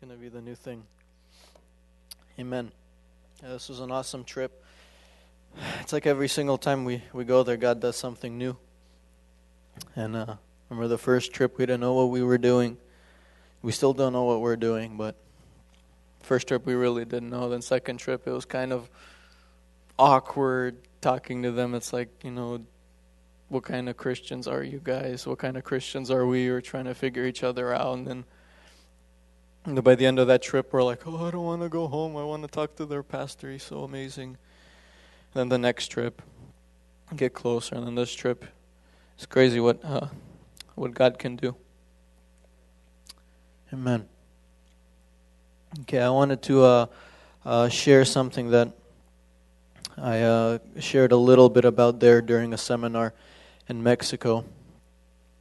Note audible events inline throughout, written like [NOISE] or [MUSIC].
going to be the new thing. Amen. Yeah, this was an awesome trip. It's like every single time we, we go there, God does something new. And uh, remember the first trip, we didn't know what we were doing. We still don't know what we're doing, but first trip we really didn't know. Then second trip, it was kind of awkward talking to them. It's like, you know, what kind of Christians are you guys? What kind of Christians are we? We're trying to figure each other out. And then and by the end of that trip, we're like, oh, I don't want to go home. I want to talk to their pastor. He's so amazing. And then the next trip, get closer. And then this trip, it's crazy what uh, what God can do. Amen. Okay, I wanted to uh, uh, share something that I uh, shared a little bit about there during a seminar in Mexico.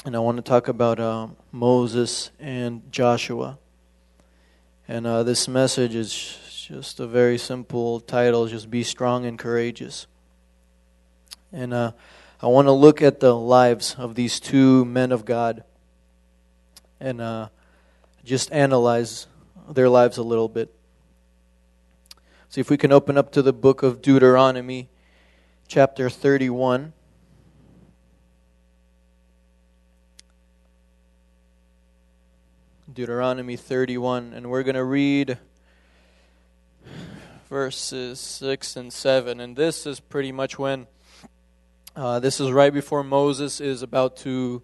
And I want to talk about uh, Moses and Joshua. And uh, this message is just a very simple title, just be strong and courageous. And uh, I want to look at the lives of these two men of God and uh, just analyze their lives a little bit. See if we can open up to the book of Deuteronomy, chapter 31. Deuteronomy 31, and we're going to read verses 6 and 7. And this is pretty much when, uh, this is right before Moses is about to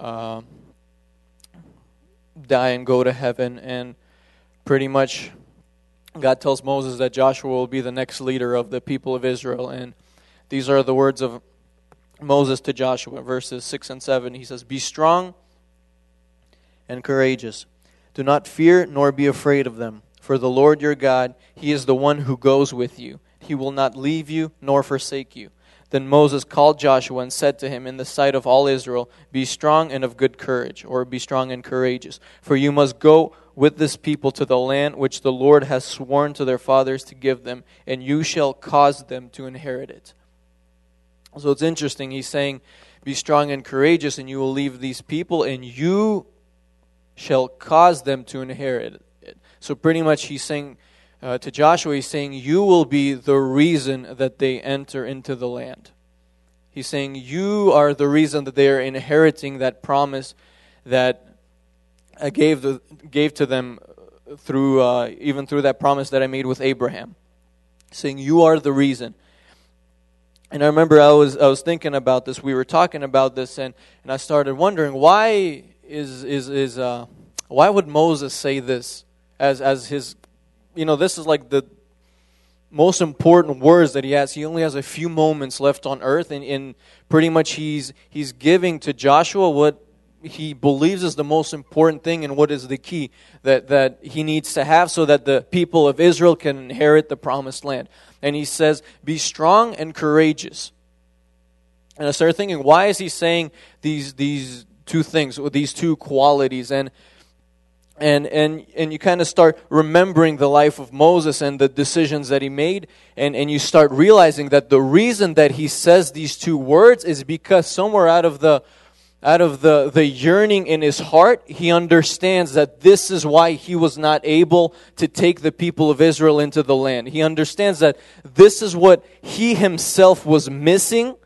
uh, die and go to heaven. And pretty much, God tells Moses that Joshua will be the next leader of the people of Israel. And these are the words of Moses to Joshua, verses 6 and 7. He says, Be strong and courageous. Do not fear nor be afraid of them, for the Lord your God, He is the one who goes with you. He will not leave you nor forsake you. Then Moses called Joshua and said to him in the sight of all Israel, Be strong and of good courage, or be strong and courageous, for you must go with this people to the land which the Lord has sworn to their fathers to give them, and you shall cause them to inherit it. So it's interesting. He's saying, Be strong and courageous, and you will leave these people, and you shall cause them to inherit it. So, pretty much, he's saying uh, to Joshua, he's saying, You will be the reason that they enter into the land. He's saying, You are the reason that they are inheriting that promise that I gave, the, gave to them through, uh, even through that promise that I made with Abraham. Saying, You are the reason. And I remember I was, I was thinking about this. We were talking about this, and, and I started wondering why is is is uh, why would Moses say this as as his you know this is like the most important words that he has. He only has a few moments left on earth, and, and pretty much he's he's giving to Joshua what he believes is the most important thing and what is the key that, that he needs to have so that the people of Israel can inherit the promised land. And he says, Be strong and courageous. And I started thinking, why is he saying these, these two things, or these two qualities. And and and and you kind of start remembering the life of Moses and the decisions that he made and and you start realizing that the reason that he says these two words is because somewhere out of the out of the the yearning in his heart he understands that this is why he was not able to take the people of Israel into the land he understands that this is what he himself was missing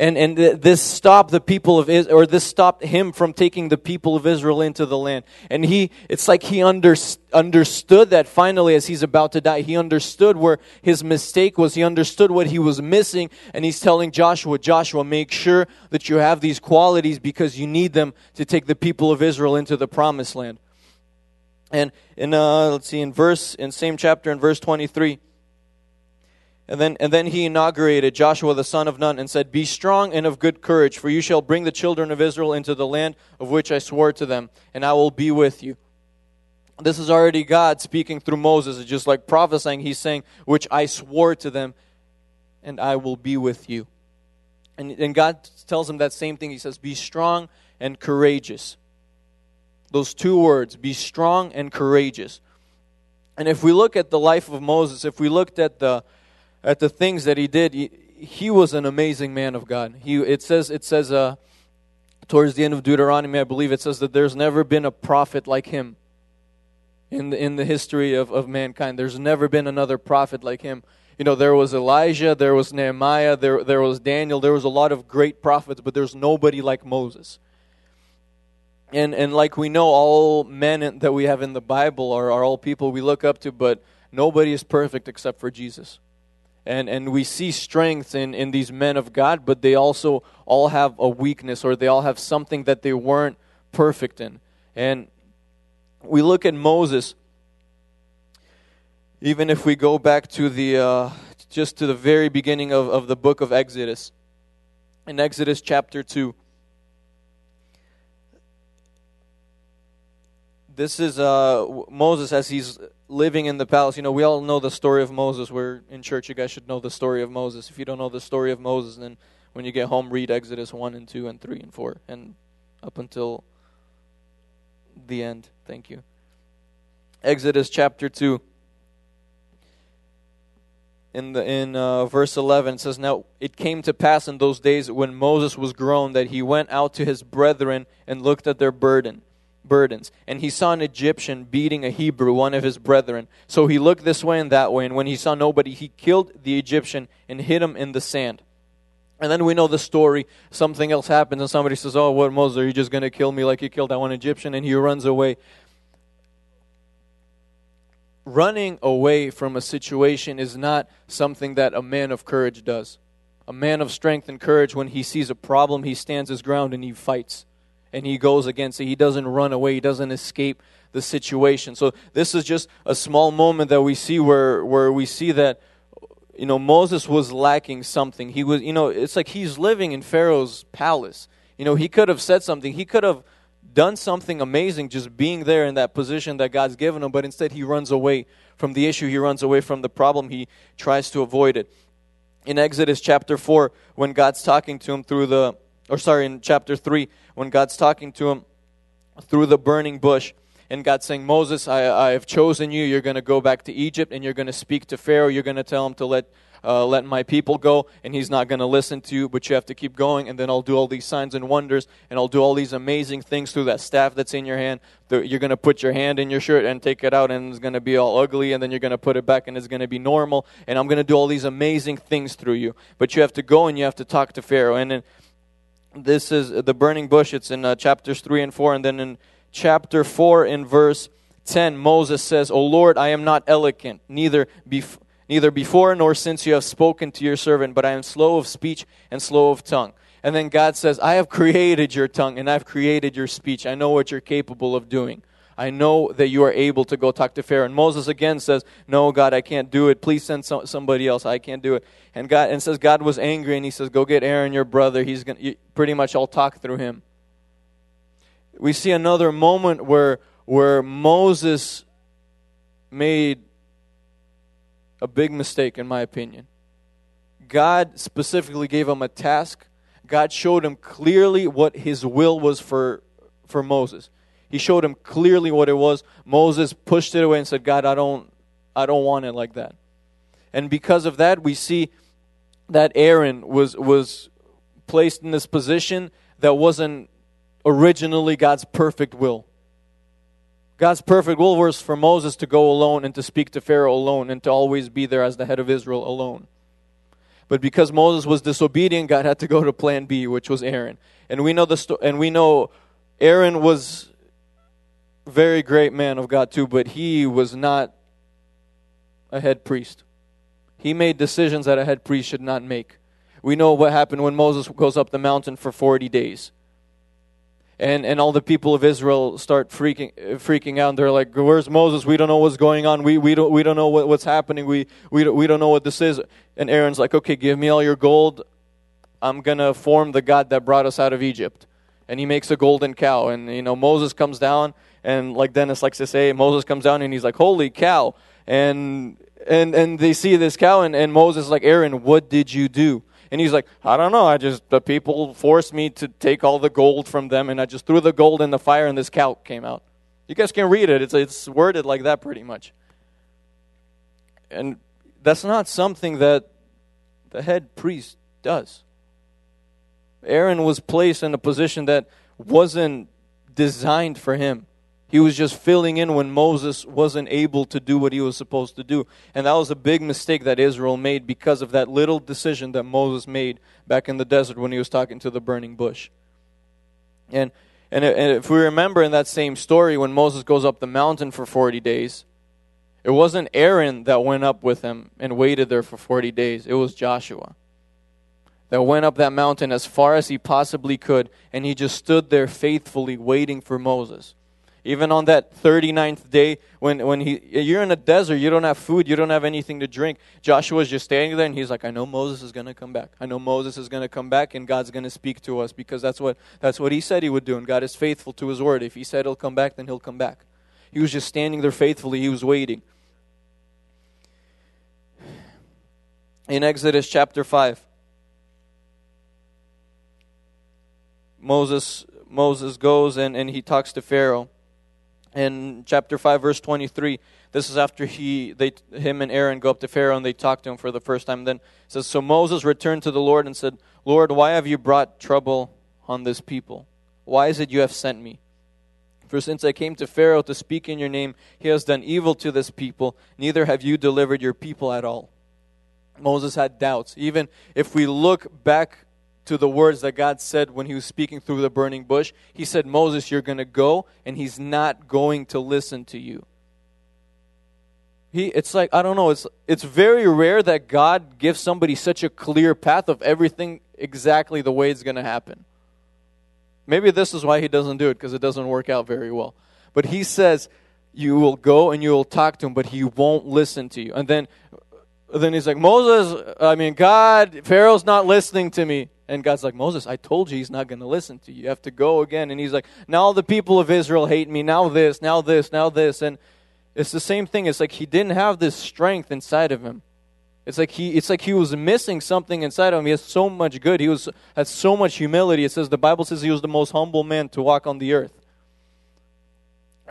and and this stopped the people of Israel, or this stopped him from taking the people of Israel into the land. And he, it's like he under, understood that finally, as he's about to die, he understood where his mistake was. He understood what he was missing, and he's telling Joshua, Joshua, make sure that you have these qualities because you need them to take the people of Israel into the promised land. And in uh, let's see, in verse in same chapter in verse twenty three. And then, and then he inaugurated Joshua the son of Nun and said, Be strong and of good courage, for you shall bring the children of Israel into the land of which I swore to them, and I will be with you. This is already God speaking through Moses. It's just like prophesying. He's saying, Which I swore to them, and I will be with you. And, and God tells him that same thing. He says, Be strong and courageous. Those two words, be strong and courageous. And if we look at the life of Moses, if we looked at the at the things that he did, he, he was an amazing man of God. He, it says, it says uh, towards the end of Deuteronomy, I believe it says that there's never been a prophet like him. in the, in the history of, of mankind. There's never been another prophet like him. You know, there was Elijah, there was Nehemiah, there, there was Daniel, there was a lot of great prophets, but there's nobody like Moses. And, and like we know, all men that we have in the Bible are, are all people we look up to, but nobody is perfect except for Jesus. And, and we see strength in, in these men of God, but they also all have a weakness or they all have something that they weren't perfect in. And we look at Moses, even if we go back to the uh, just to the very beginning of, of the book of Exodus, in Exodus chapter 2. This is uh, Moses as he's living in the palace. You know, we all know the story of Moses. We're in church. You guys should know the story of Moses. If you don't know the story of Moses, then when you get home, read Exodus 1 and 2 and 3 and 4 and up until the end. Thank you. Exodus chapter 2. In, the, in uh, verse 11, it says, Now it came to pass in those days when Moses was grown that he went out to his brethren and looked at their burden burdens. And he saw an Egyptian beating a Hebrew, one of his brethren. So he looked this way and that way, and when he saw nobody, he killed the Egyptian and hid him in the sand. And then we know the story. Something else happens, and somebody says, Oh, what, Moses, are you just going to kill me like you killed that one Egyptian? And he runs away. Running away from a situation is not something that a man of courage does. A man of strength and courage, when he sees a problem, he stands his ground and he fights. And he goes against it. He doesn't run away, he doesn't escape the situation. So, this is just a small moment that we see where, where we see that you know, Moses was lacking something. He was, you know, it's like he's living in Pharaoh's palace. You know, he could have said something. He could have done something amazing just being there in that position that God's given him, but instead he runs away from the issue. He runs away from the problem. He tries to avoid it. In Exodus chapter 4, when God's talking to him through the, or sorry, in chapter 3, when God's talking to him through the burning bush, and God saying, Moses, I, I have chosen you. You're going to go back to Egypt and you're going to speak to Pharaoh. You're going to tell him to let, uh, let my people go, and he's not going to listen to you, but you have to keep going. And then I'll do all these signs and wonders, and I'll do all these amazing things through that staff that's in your hand. You're going to put your hand in your shirt and take it out, and it's going to be all ugly, and then you're going to put it back, and it's going to be normal. And I'm going to do all these amazing things through you. But you have to go and you have to talk to Pharaoh. And then this is the burning bush. It's in uh, chapters 3 and 4, and then in chapter 4 in verse 10, Moses says, O Lord, I am not eloquent, neither, bef- neither before nor since you have spoken to your servant, but I am slow of speech and slow of tongue. And then God says, I have created your tongue and I've created your speech. I know what you're capable of doing. I know that you are able to go talk to Pharaoh. And Moses again says, No, God, I can't do it. Please send somebody else. I can't do it. And God and says God was angry and he says, Go get Aaron, your brother. He's gonna pretty much I'll talk through him we see another moment where, where Moses made a big mistake, in my opinion. God specifically gave him a task. God showed him clearly what his will was for, for Moses. He showed him clearly what it was. Moses pushed it away and said, God, I don't, I don't want it like that. And because of that, we see that Aaron was, was placed in this position that wasn't originally God's perfect will. God's perfect will was for Moses to go alone and to speak to Pharaoh alone and to always be there as the head of Israel alone. But because Moses was disobedient, God had to go to plan B, which was Aaron. And we know the sto- and we know Aaron was very great man of God too, but he was not a head priest. He made decisions that a head priest should not make. We know what happened when Moses goes up the mountain for 40 days and, and all the people of Israel start freaking freaking out. They're like, "Where's Moses? We don't know what's going on. We, we don't we don't know what, what's happening. We we don't, we don't know what this is." And Aaron's like, "Okay, give me all your gold. I'm gonna form the God that brought us out of Egypt." And he makes a golden cow. And you know Moses comes down, and like Dennis likes to say, Moses comes down and he's like, "Holy cow!" And and and they see this cow, and, and Moses like, "Aaron, what did you do?" And he's like, I don't know. I just, the people forced me to take all the gold from them, and I just threw the gold in the fire, and this cow came out. You guys can read it. It's, it's worded like that pretty much. And that's not something that the head priest does. Aaron was placed in a position that wasn't designed for him. He was just filling in when Moses wasn't able to do what he was supposed to do. And that was a big mistake that Israel made because of that little decision that Moses made back in the desert when he was talking to the burning bush. And, and, if we remember in that same story, when Moses goes up the mountain for 40 days, it wasn't Aaron that went up with him and waited there for 40 days, it was Joshua that went up that mountain as far as he possibly could, and he just stood there faithfully waiting for Moses. Even on that 39th day, when, when he, you're in a desert, you don't have food, you don't have anything to drink. Joshua's just standing there and he's like, I know Moses is going to come back. I know Moses is going to come back and God's going to speak to us because that's what, that's what he said he would do. And God is faithful to his word. If he said he'll come back, then he'll come back. He was just standing there faithfully, he was waiting. In Exodus chapter 5, Moses, Moses goes and, and he talks to Pharaoh in chapter 5 verse 23 this is after he they him and aaron go up to pharaoh and they talk to him for the first time. Then says so moses returned to the lord and said lord why have you brought trouble on this people? Why is it you have sent me? For since i came to pharaoh to speak in your name he has done evil to this people. Neither have you delivered your people at all moses had doubts. Even if we look back to the words that God said when he was speaking through the burning bush. He said, Moses, you're going to go, and he's not going to listen to you. He, it's like, I don't know, it's, it's very rare that God gives somebody such a clear path of everything exactly the way it's going to happen. Maybe this is why he doesn't do it, because it doesn't work out very well. But he says, you will go and you will talk to him, but he won't listen to you. And then, then he's like, Moses, I mean, God, Pharaoh's not listening to me. And God's like, Moses, I told you he's not going to listen to you. You have to go again. And he's like, now the people of Israel hate me. Now this, now this, now this. And it's the same thing. It's like he didn't have this strength inside of him. It's like he it's like he was missing something inside of him. He has so much good. He was had so much humility. It says the Bible says he was the most humble man to walk on the earth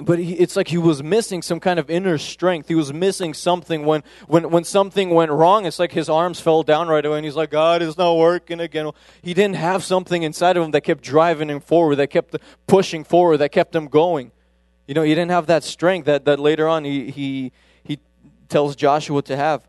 but he, it's like he was missing some kind of inner strength. He was missing something when, when, when something went wrong. It's like his arms fell down right away, and he's like, God is not working again. He didn't have something inside of him that kept driving him forward, that kept pushing forward, that kept him going. You know, he didn't have that strength that, that later on he, he, he tells Joshua to have.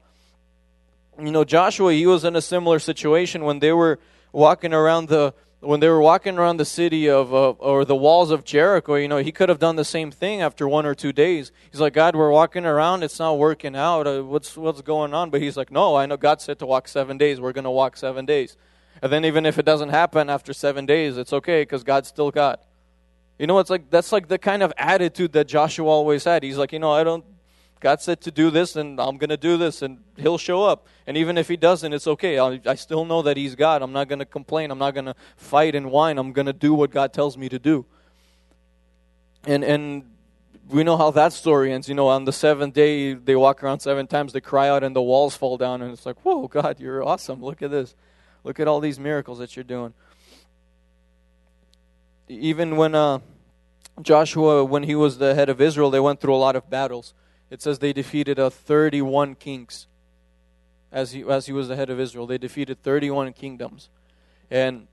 You know, Joshua, he was in a similar situation when they were walking around the when they were walking around the city of uh, or the walls of Jericho, you know, he could have done the same thing after one or two days. He's like, God, we're walking around, it's not working out. Uh, what's what's going on? But he's like, No, I know God said to walk seven days. We're going to walk seven days. And then even if it doesn't happen after seven days, it's okay because God's still God. You know, it's like that's like the kind of attitude that Joshua always had. He's like, you know, I don't God said to do this, and I'm going to do this, and He'll show up. And even if He doesn't, it's okay. I, I still know that He's God. I'm not going to complain. I'm not going to fight and whine. I'm going to do what God tells me to do. And and we know how that story ends. You know, on the seventh day, they walk around seven times, they cry out, and the walls fall down. And it's like, whoa, God, you're awesome. Look at this. Look at all these miracles that you're doing. Even when uh, Joshua, when he was the head of Israel, they went through a lot of battles it says they defeated uh, 31 kings as he, as he was the head of Israel. They defeated 31 kingdoms. And,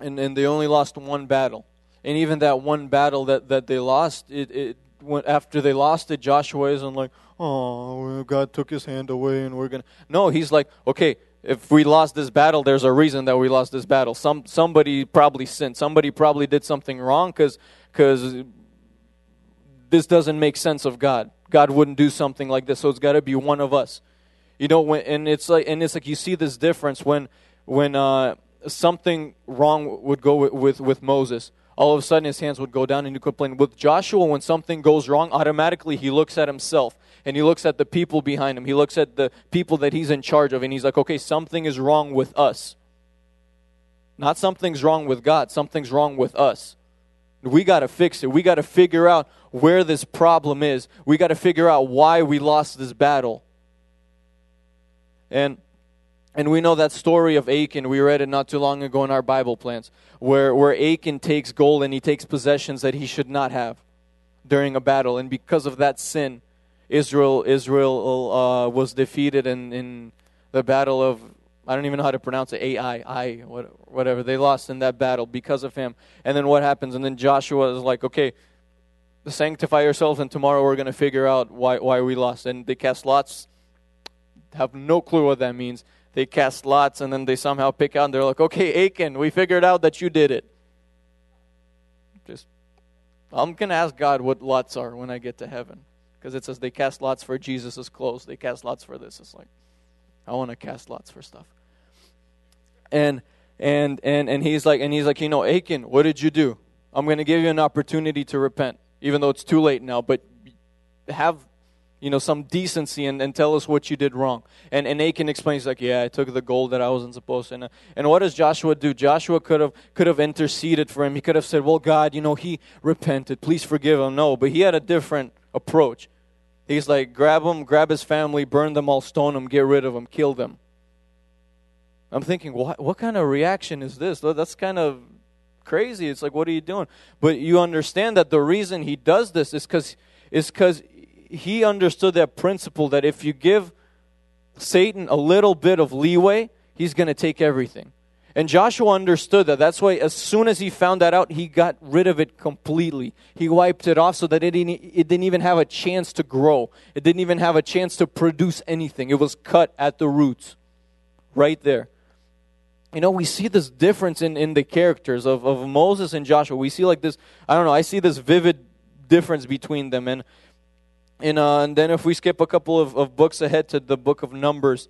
and, and they only lost one battle. And even that one battle that, that they lost, it, it went, after they lost it, Joshua isn't like, oh, God took his hand away and we're going to. No, he's like, okay, if we lost this battle, there's a reason that we lost this battle. Some somebody probably sinned. Somebody probably did something wrong because because this doesn't make sense of God. God wouldn't do something like this. So it's got to be one of us. You know, when, and it's like, and it's like you see this difference when, when uh, something wrong would go with, with, with Moses. All of a sudden, his hands would go down and he complain. With Joshua, when something goes wrong, automatically he looks at himself and he looks at the people behind him. He looks at the people that he's in charge of, and he's like, okay, something is wrong with us. Not something's wrong with God, something's wrong with us. We got to fix it. We got to figure out where this problem is. We got to figure out why we lost this battle. And and we know that story of Achan. We read it not too long ago in our Bible plans, where, where Achan takes gold and he takes possessions that he should not have during a battle. And because of that sin, Israel Israel uh, was defeated in, in the battle of I don't even know how to pronounce it. Ai, I, whatever. They lost in that battle because of him. And then what happens? And then Joshua is like, okay, sanctify yourselves, and tomorrow we're going to figure out why, why we lost. And they cast lots, have no clue what that means. They cast lots, and then they somehow pick out, and they're like, okay, Achan, we figured out that you did it. Just, I'm going to ask God what lots are when I get to heaven. Because it says they cast lots for Jesus' clothes, they cast lots for this. It's like, I want to cast lots for stuff. And and and and he's like and he's like, you know, Achan, what did you do? I'm going to give you an opportunity to repent, even though it's too late now. But have you know some decency and, and tell us what you did wrong. And and Achan explains like, yeah, I took the gold that I wasn't supposed to. And, and what does Joshua do? Joshua could have could have interceded for him. He could have said, well, God, you know, he repented. Please forgive him. No, but he had a different approach. He's like, grab him, grab his family, burn them all, stone them, get rid of them, kill them. I'm thinking, what, what kind of reaction is this? That's kind of crazy. It's like, what are you doing? But you understand that the reason he does this is because is because he understood that principle that if you give Satan a little bit of leeway, he's going to take everything. And Joshua understood that. That's why, as soon as he found that out, he got rid of it completely. He wiped it off so that it didn't, it didn't even have a chance to grow. It didn't even have a chance to produce anything. It was cut at the roots, right there you know, we see this difference in, in the characters of, of Moses and Joshua. We see like this, I don't know, I see this vivid difference between them. And, and, uh, and then if we skip a couple of, of books ahead to the book of Numbers,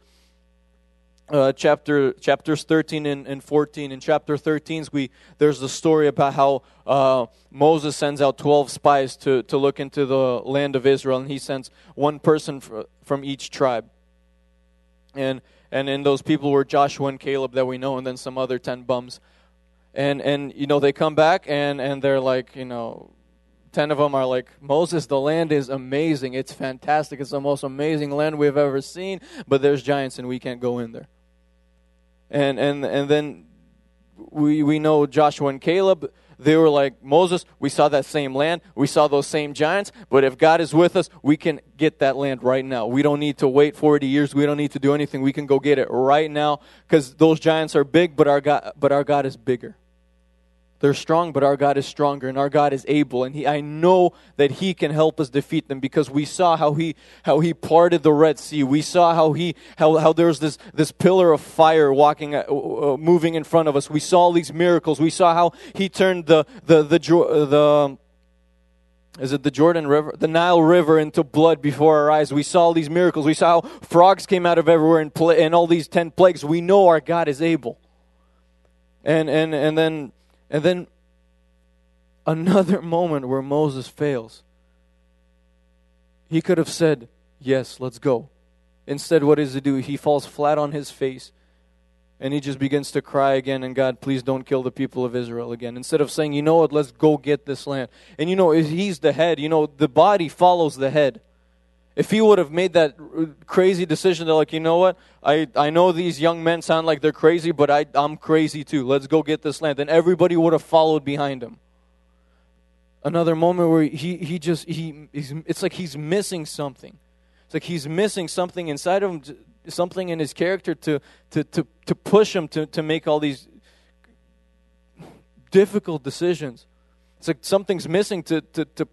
uh, chapter chapters 13 and, and 14 in chapter 13 we there's the story about how uh, moses sends out 12 spies to, to look into the land of israel and he sends one person from each tribe and and in those people were Joshua and Caleb that we know, and then some other ten bums. And and you know they come back and and they're like you know, ten of them are like Moses. The land is amazing. It's fantastic. It's the most amazing land we've ever seen. But there's giants and we can't go in there. And and and then we we know Joshua and Caleb they were like, Moses, we saw that same land, we saw those same giants, but if God is with us, we can get that land right now. We don't need to wait 40 years, we don't need to do anything. We can go get it right now because those giants are big, but our God, but our God is bigger. They're strong, but our God is stronger, and our God is able. And he, I know that He can help us defeat them because we saw how He how He parted the Red Sea. We saw how He how how there's this this pillar of fire walking, uh, uh, moving in front of us. We saw these miracles. We saw how He turned the the the the is it the Jordan River, the Nile River into blood before our eyes. We saw these miracles. We saw how frogs came out of everywhere and, pl- and all these ten plagues. We know our God is able. And and and then and then another [LAUGHS] moment where Moses fails. He could have said, Yes, let's go. Instead, what does he do? He falls flat on his face and he just begins to cry again and God, please don't kill the people of Israel again. Instead of saying, you know what, let's go get this land. And you know, he's the head. You know, the body follows the head. If he would have made that crazy decision, they're like, you know what? I, I know these young men sound like they're crazy, but I, I'm crazy too. Let's go get this land. Then everybody would have followed behind him. Another moment where he, he just, he, he's it's like he's missing something. It's like he's missing something inside of him, something in his character to, to, to, to push him to, to make all these difficult decisions. It's like something's missing to, to, to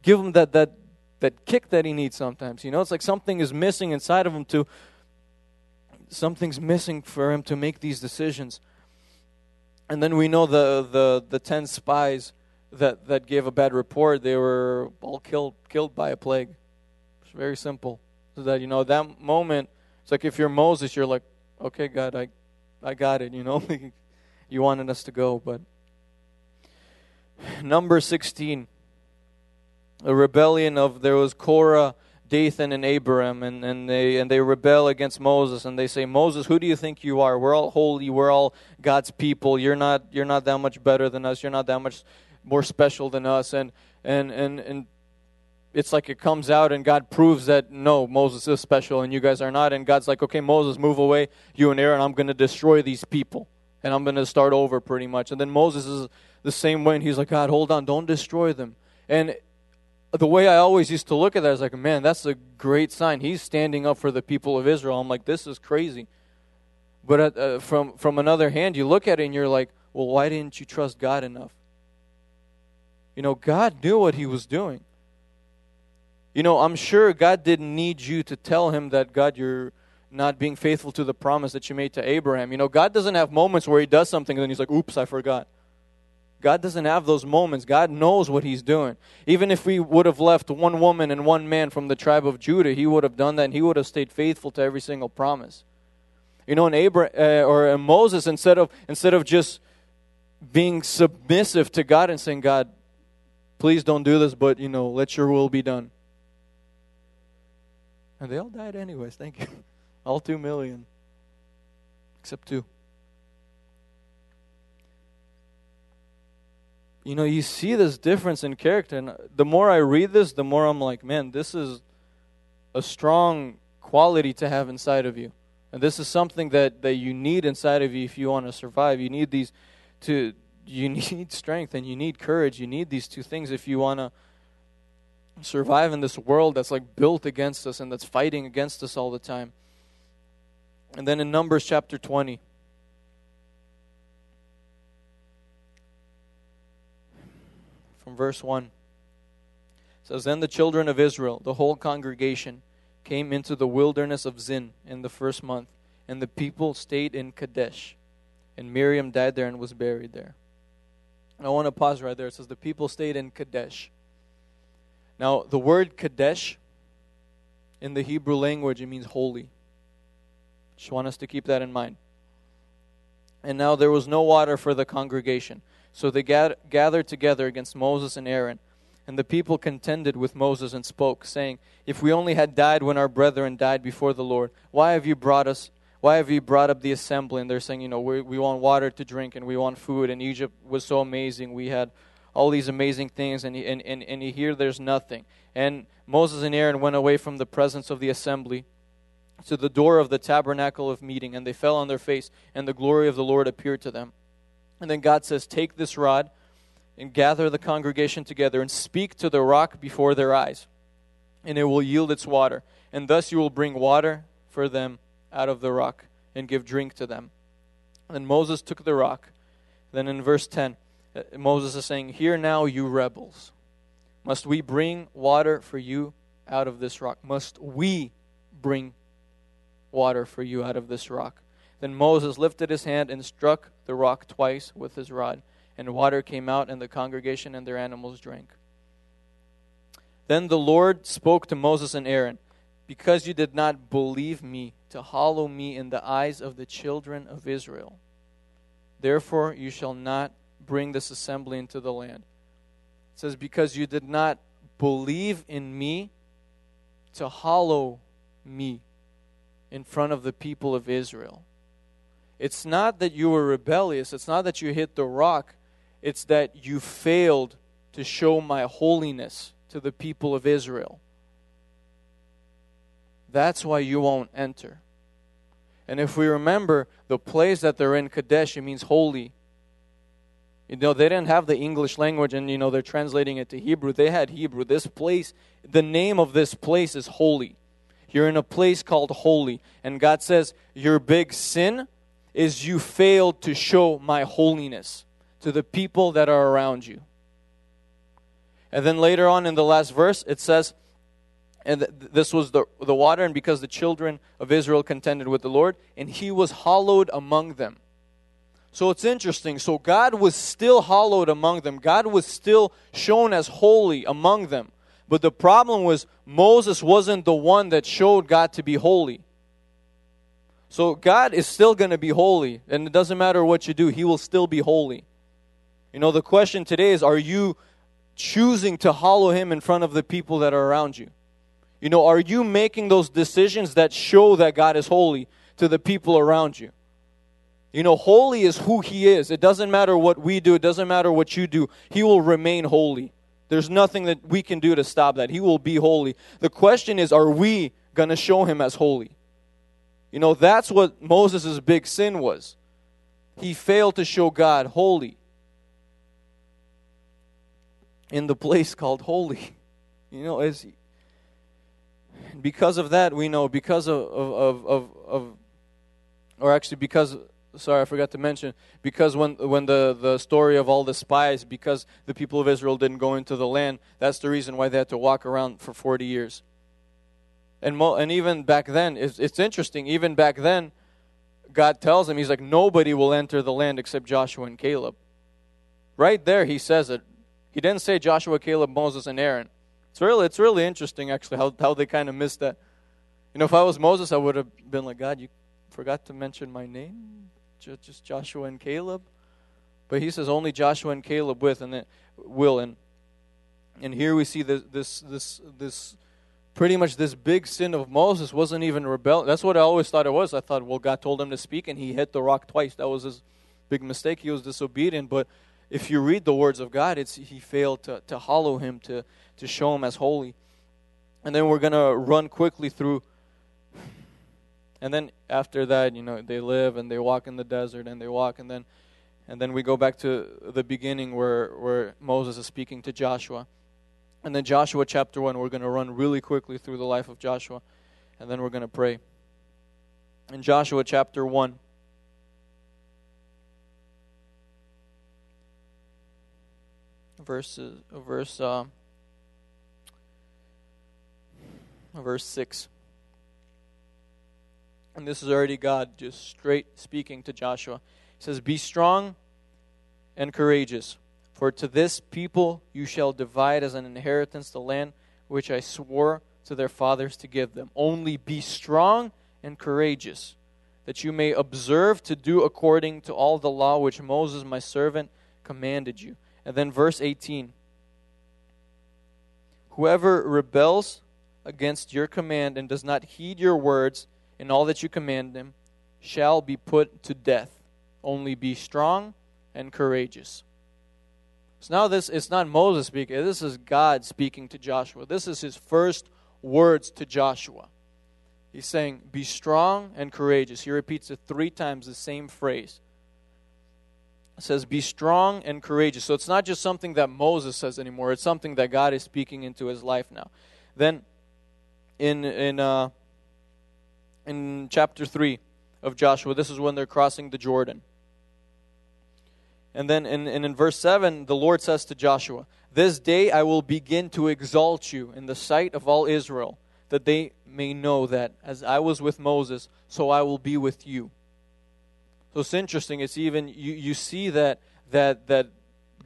give him that, that, that kick that he needs sometimes. You know, it's like something is missing inside of him to something's missing for him to make these decisions. And then we know the the the ten spies that that gave a bad report. They were all killed killed by a plague. It's very simple. So that you know that moment. It's like if you're Moses, you're like, okay, God, I I got it. You know, [LAUGHS] you wanted us to go, but [SIGHS] number sixteen a rebellion of there was Korah, Dathan, and Abiram, and, and they and they rebel against Moses, and they say, Moses, who do you think you are? We're all holy, we're all God's people. You're not you're not that much better than us. You're not that much more special than us. And and and and it's like it comes out and God proves that no, Moses is special and you guys are not. And God's like, okay, Moses, move away, you and Aaron. I'm going to destroy these people and I'm going to start over pretty much. And then Moses is the same way, and he's like, God, hold on, don't destroy them. And the way I always used to look at that is like, man, that's a great sign. He's standing up for the people of Israel. I'm like, this is crazy. But uh, uh, from from another hand, you look at it and you're like, well, why didn't you trust God enough? You know, God knew what he was doing. You know, I'm sure God didn't need you to tell him that, God, you're not being faithful to the promise that you made to Abraham. You know, God doesn't have moments where he does something and then he's like, oops, I forgot. God doesn't have those moments. God knows what He's doing. Even if we would have left one woman and one man from the tribe of Judah, He would have done that and He would have stayed faithful to every single promise. You know, in Abraham uh, or in Moses, instead of instead of just being submissive to God and saying, God, please don't do this, but you know, let your will be done. And they all died anyways, thank you. [LAUGHS] All two million. Except two. You know, you see this difference in character. And the more I read this, the more I'm like, man, this is a strong quality to have inside of you. And this is something that, that you need inside of you if you want to survive. You need these to [LAUGHS] you need strength and you need courage. You need these two things if you want to survive in this world that's like built against us and that's fighting against us all the time. And then in Numbers chapter 20, from verse 1. It says, Then the children of Israel, the whole congregation, came into the wilderness of Zin in the first month, and the people stayed in Kadesh. And Miriam died there and was buried there. I want to pause right there. It says, The people stayed in Kadesh. Now, the word Kadesh in the Hebrew language, it means holy. Just want us to keep that in mind. And now there was no water for the congregation. So they gathered together against Moses and Aaron. And the people contended with Moses and spoke, saying, If we only had died when our brethren died before the Lord, why have you brought us? Why have you brought up the assembly? And they're saying, you know, we, we want water to drink and we want food. And Egypt was so amazing. We had all these amazing things, and, and, and, and here there's nothing. And Moses and Aaron went away from the presence of the assembly to the door of the tabernacle of meeting, and they fell on their face, and the glory of the Lord appeared to them. And then God says, Take this rod and gather the congregation together and speak to the rock before their eyes, and it will yield its water. And thus you will bring water for them out of the rock and give drink to them. And Moses took the rock. Then in verse 10, uh, Moses is saying, Hear now, you rebels. Must we bring water for you out of this rock? Must we bring water for you out of this rock? Then Moses lifted his hand and struck the rock twice with his rod, and water came out, and the congregation and their animals drank. Then the Lord spoke to Moses and Aaron, Because you did not believe me to hallow me in the eyes of the children of Israel, therefore you shall not bring this assembly into the land. It says, Because you did not believe in me to hallow me in front of the people of Israel. It's not that you were rebellious, it's not that you hit the rock, it's that you failed to show my holiness to the people of Israel. That's why you won't enter. And if we remember the place that they're in, Kadesh, it means holy. You know, they didn't have the English language and, you know, they're translating it to Hebrew. They had Hebrew. This place, the name of this place is holy. You're in a place called holy. And God says, Your big sin is you failed to show my holiness to the people that are around you. And then later on in the last verse, it says, and this was the, the water, and because the children of Israel contended with the Lord, and he was hallowed among them. So it's interesting. So God was still hallowed among them, God was still shown as holy among them. But the problem was Moses wasn't the one that showed God to be holy. So God is still going to be holy, and it doesn't matter what you do, He will still be holy. You know, the question today is are you choosing to hallow Him in front of the people that are around you? You know, are you making those decisions that show that God is holy to the people around you? You know, holy is who He is. It doesn't matter what we do, it doesn't matter what you do, He will remain holy. There's nothing that we can do to stop that. He will be holy. The question is, are we going to show Him as holy? You know, that's what Moses' big sin was. He failed to show God holy in the place called holy. [LAUGHS] You know, as because of that, we know because of, of, of, of or actually because sorry, I forgot to mention, because when, when the, the story of all the spies, because the people of Israel didn't go into the land, that's the reason why they had to walk around for 40 years. And, mo- and even back then, it's, it's interesting, even back then, God tells him, He's like, nobody will enter the land except Joshua and Caleb. Right there, He says it. He didn't say Joshua, Caleb, Moses, and Aaron. It's really, it's really interesting, actually, how, how they kind of missed that. You know, if I was Moses, I would have been like, God, you forgot to mention my name? Just Joshua and Caleb? But he says only Joshua and Caleb with and then will and and here we see this this this this pretty much this big sin of Moses wasn't even rebellion. That's what I always thought it was. I thought, well, God told him to speak, and he hit the rock twice. That was his big mistake. He was disobedient. But if you read the words of God, it's he failed to, to hallow him, to, to show him as holy. And then we're going to run quickly through. And then after that, you know, they live and they walk in the desert and they walk, and then and then we go back to the beginning where, where Moses is speaking to Joshua. And then Joshua chapter 1, we're going to run really quickly through the life of Joshua, and then we're going to pray. In Joshua chapter 1, verse, verse, uh, verse 6. And this is already God just straight speaking to Joshua. He says, Be strong and courageous for to this people you shall divide as an inheritance the land which I swore to their fathers to give them. Only be strong and courageous, that you may observe to do according to all the law which Moses my servant commanded you. And then verse 18 Whoever rebels against your command and does not heed your words in all that you command him shall be put to death. Only be strong and courageous. So now this it's not Moses speaking, this is God speaking to Joshua. This is his first words to Joshua. He's saying, Be strong and courageous. He repeats it three times, the same phrase. It says, Be strong and courageous. So it's not just something that Moses says anymore, it's something that God is speaking into his life now. Then in in uh, in chapter 3 of Joshua, this is when they're crossing the Jordan. And then in, in verse 7, the Lord says to Joshua, This day I will begin to exalt you in the sight of all Israel, that they may know that as I was with Moses, so I will be with you. So it's interesting. It's even, you, you see that, that, that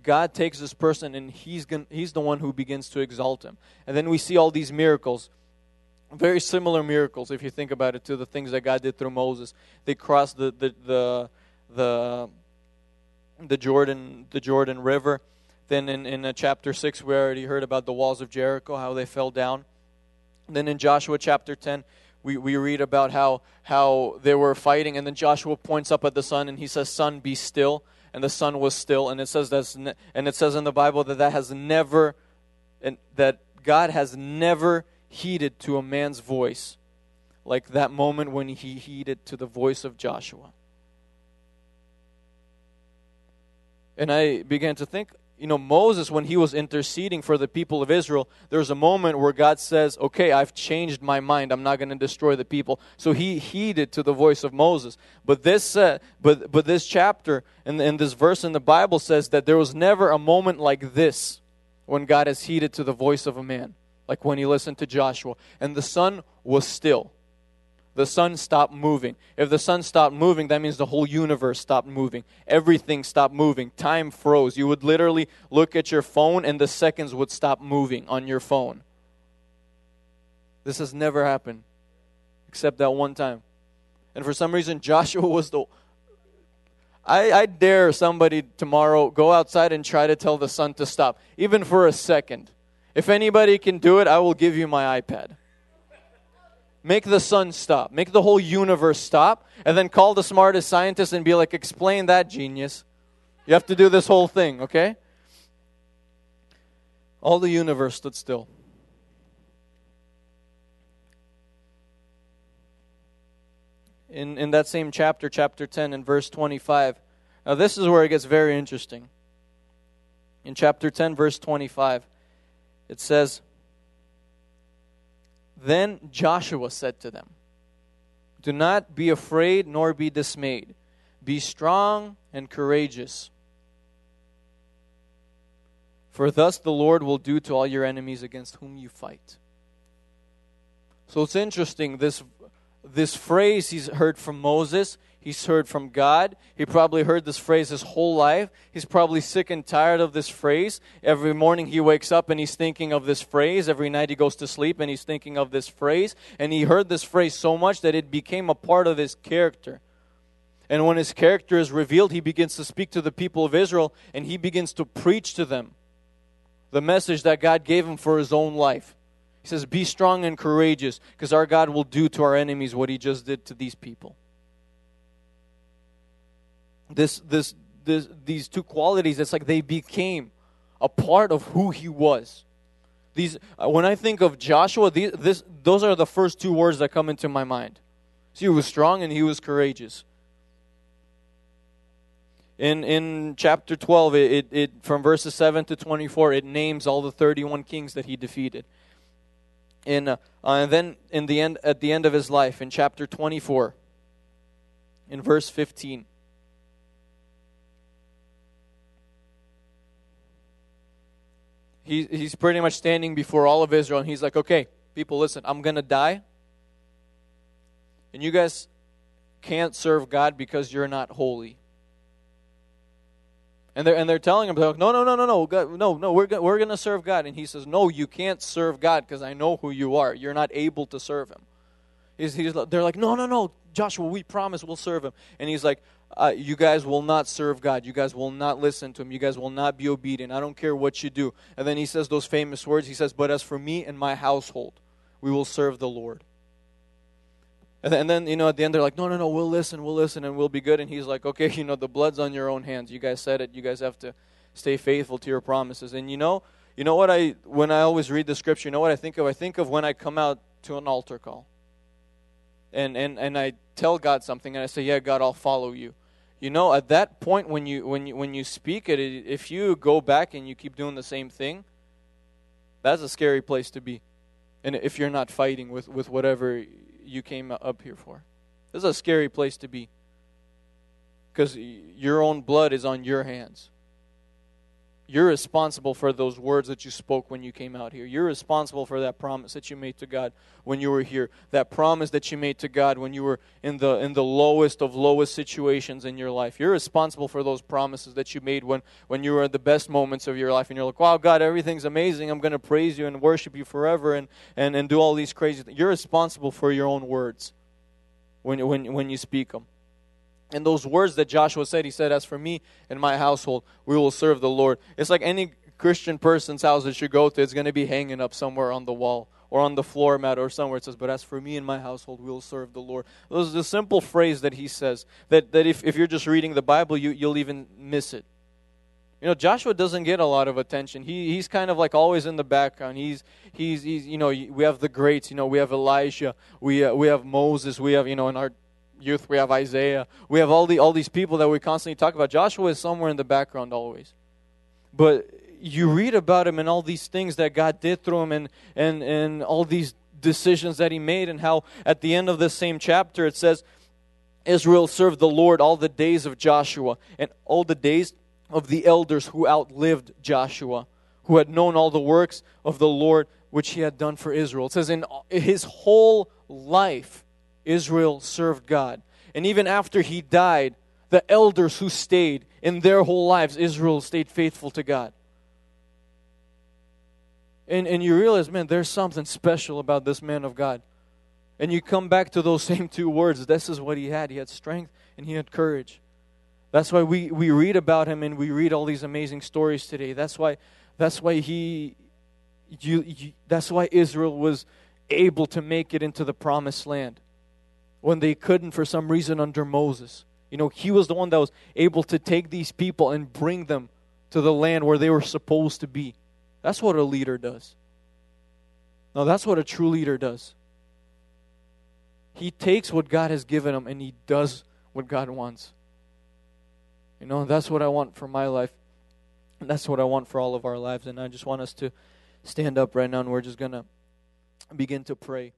God takes this person and he's, gonna, he's the one who begins to exalt him. And then we see all these miracles very similar miracles if you think about it to the things that God did through Moses. They crossed the the the, the the Jordan, the Jordan River. Then in, in uh, chapter 6, we already heard about the walls of Jericho, how they fell down. Then in Joshua chapter 10, we, we read about how, how they were fighting, and then Joshua points up at the sun and he says, Sun, be still. And the sun was still. And it says, that's ne- and it says in the Bible that that has never, and that God has never heeded to a man's voice like that moment when he heeded to the voice of Joshua. And I began to think, you know, Moses, when he was interceding for the people of Israel, there's a moment where God says, Okay, I've changed my mind. I'm not going to destroy the people. So he heeded to the voice of Moses. But this, uh, but, but this chapter and, and this verse in the Bible says that there was never a moment like this when God has heeded to the voice of a man, like when he listened to Joshua. And the sun was still the sun stopped moving. If the sun stopped moving, that means the whole universe stopped moving. Everything stopped moving. Time froze. You would literally look at your phone and the seconds would stop moving on your phone. This has never happened except that one time. And for some reason, [LAUGHS] Joshua was the. I, I dare somebody tomorrow go outside and try to tell the sun to stop, even for a second. If anybody can do it, I will give you my iPad. Make the sun stop. Make the whole universe stop. And then call the smartest scientist and be like, explain that, genius. You have to do this whole thing, okay? All the universe stood still. In, in that same chapter, chapter 10, and verse 25. Now, this is where it gets very interesting. In chapter 10, verse 25, it says, then Joshua said to them, Do not be afraid nor be dismayed. Be strong and courageous. For thus the Lord will do to all your enemies against whom you fight. So it's interesting this this phrase he's heard from Moses, he's heard from God. He probably heard this phrase his whole life. He's probably sick and tired of this phrase. Every morning he wakes up and he's thinking of this phrase. Every night he goes to sleep and he's thinking of this phrase. And he heard this phrase so much that it became a part of his character. And when his character is revealed, he begins to speak to the people of Israel and he begins to preach to them the message that God gave him for his own life. He says, Be strong and courageous, because our God will do to our enemies what he just did to these people. This, this, this, these two qualities, it's like they became a part of who he was. These, uh, when I think of Joshua, these, this, those are the first two words that come into my mind. So he was strong and he was courageous. In, in chapter 12, it, it, it, from verses 7 to 24, it names all the 31 kings that he defeated in uh, and then in the end at the end of his life in chapter 24 in verse 15 he, he's pretty much standing before all of israel and he's like okay people listen i'm going to die and you guys can't serve god because you're not holy and they're, and they're telling him, no, no, no, no, no, God, no, no, we're, we're going to serve God. And he says, no, you can't serve God because I know who you are. You're not able to serve him. He's, he's, they're like, no, no, no, Joshua, we promise we'll serve him. And he's like, uh, you guys will not serve God. You guys will not listen to him. You guys will not be obedient. I don't care what you do. And then he says those famous words. He says, but as for me and my household, we will serve the Lord. And then, and then, you know, at the end, they're like, no, no, no, we'll listen, we'll listen, and we'll be good. And he's like, okay, [LAUGHS] you know, the blood's on your own hands. You guys said it. You guys have to stay faithful to your promises. And you know, you know what I, when I always read the scripture, you know what I think of? I think of when I come out to an altar call. And, and, and I tell God something, and I say, yeah, God, I'll follow you. You know, at that point, when you, when you, when you speak it, if you go back and you keep doing the same thing, that's a scary place to be. And if you're not fighting with, with whatever you came up here for. This is a scary place to be because your own blood is on your hands. You're responsible for those words that you spoke when you came out here. You're responsible for that promise that you made to God when you were here. That promise that you made to God when you were in the in the lowest of lowest situations in your life. You're responsible for those promises that you made when when you were at the best moments of your life and you're like, "Wow, God, everything's amazing. I'm going to praise you and worship you forever and and and do all these crazy things." You're responsible for your own words when when when you speak them. And those words that Joshua said, he said, As for me and my household, we will serve the Lord. It's like any Christian person's house that you go to, it's going to be hanging up somewhere on the wall or on the floor mat or somewhere. It says, But as for me and my household, we will serve the Lord. This is a simple phrase that he says that, that if, if you're just reading the Bible, you, you'll even miss it. You know, Joshua doesn't get a lot of attention. He, he's kind of like always in the background. He's, he's, he's, you know, we have the greats, you know, we have Elijah, we, uh, we have Moses, we have, you know, in our youth, we have Isaiah, we have all the all these people that we constantly talk about. Joshua is somewhere in the background always, but you read about him and all these things that God did through him, and and and all these decisions that he made, and how at the end of this same chapter it says, Israel served the Lord all the days of Joshua and all the days of the elders who outlived Joshua, who had known all the works of the Lord which he had done for Israel. It says in his whole life Israel served God. And even after he died, the elders who stayed in their whole lives, Israel stayed faithful to God. And, and you realize, man, there's something special about this man of God. And you come back to those [LAUGHS] same two words. This is what he had. He had strength and he had courage. That's why we, we read about him and we read all these amazing stories today. That's why that's why he you, you that's why Israel was able to make it into the promised land when they couldn't for some reason under Moses. You know, he was the one that was able to take these people and bring them to the land where they were supposed to be. That's what a leader does. Now, that's what a true leader does. He takes what God has given him and he does what God wants. You know, that's what I want for my life. And that's what I want for all of our lives. And I just want us to stand up right now and we're just going to begin to pray.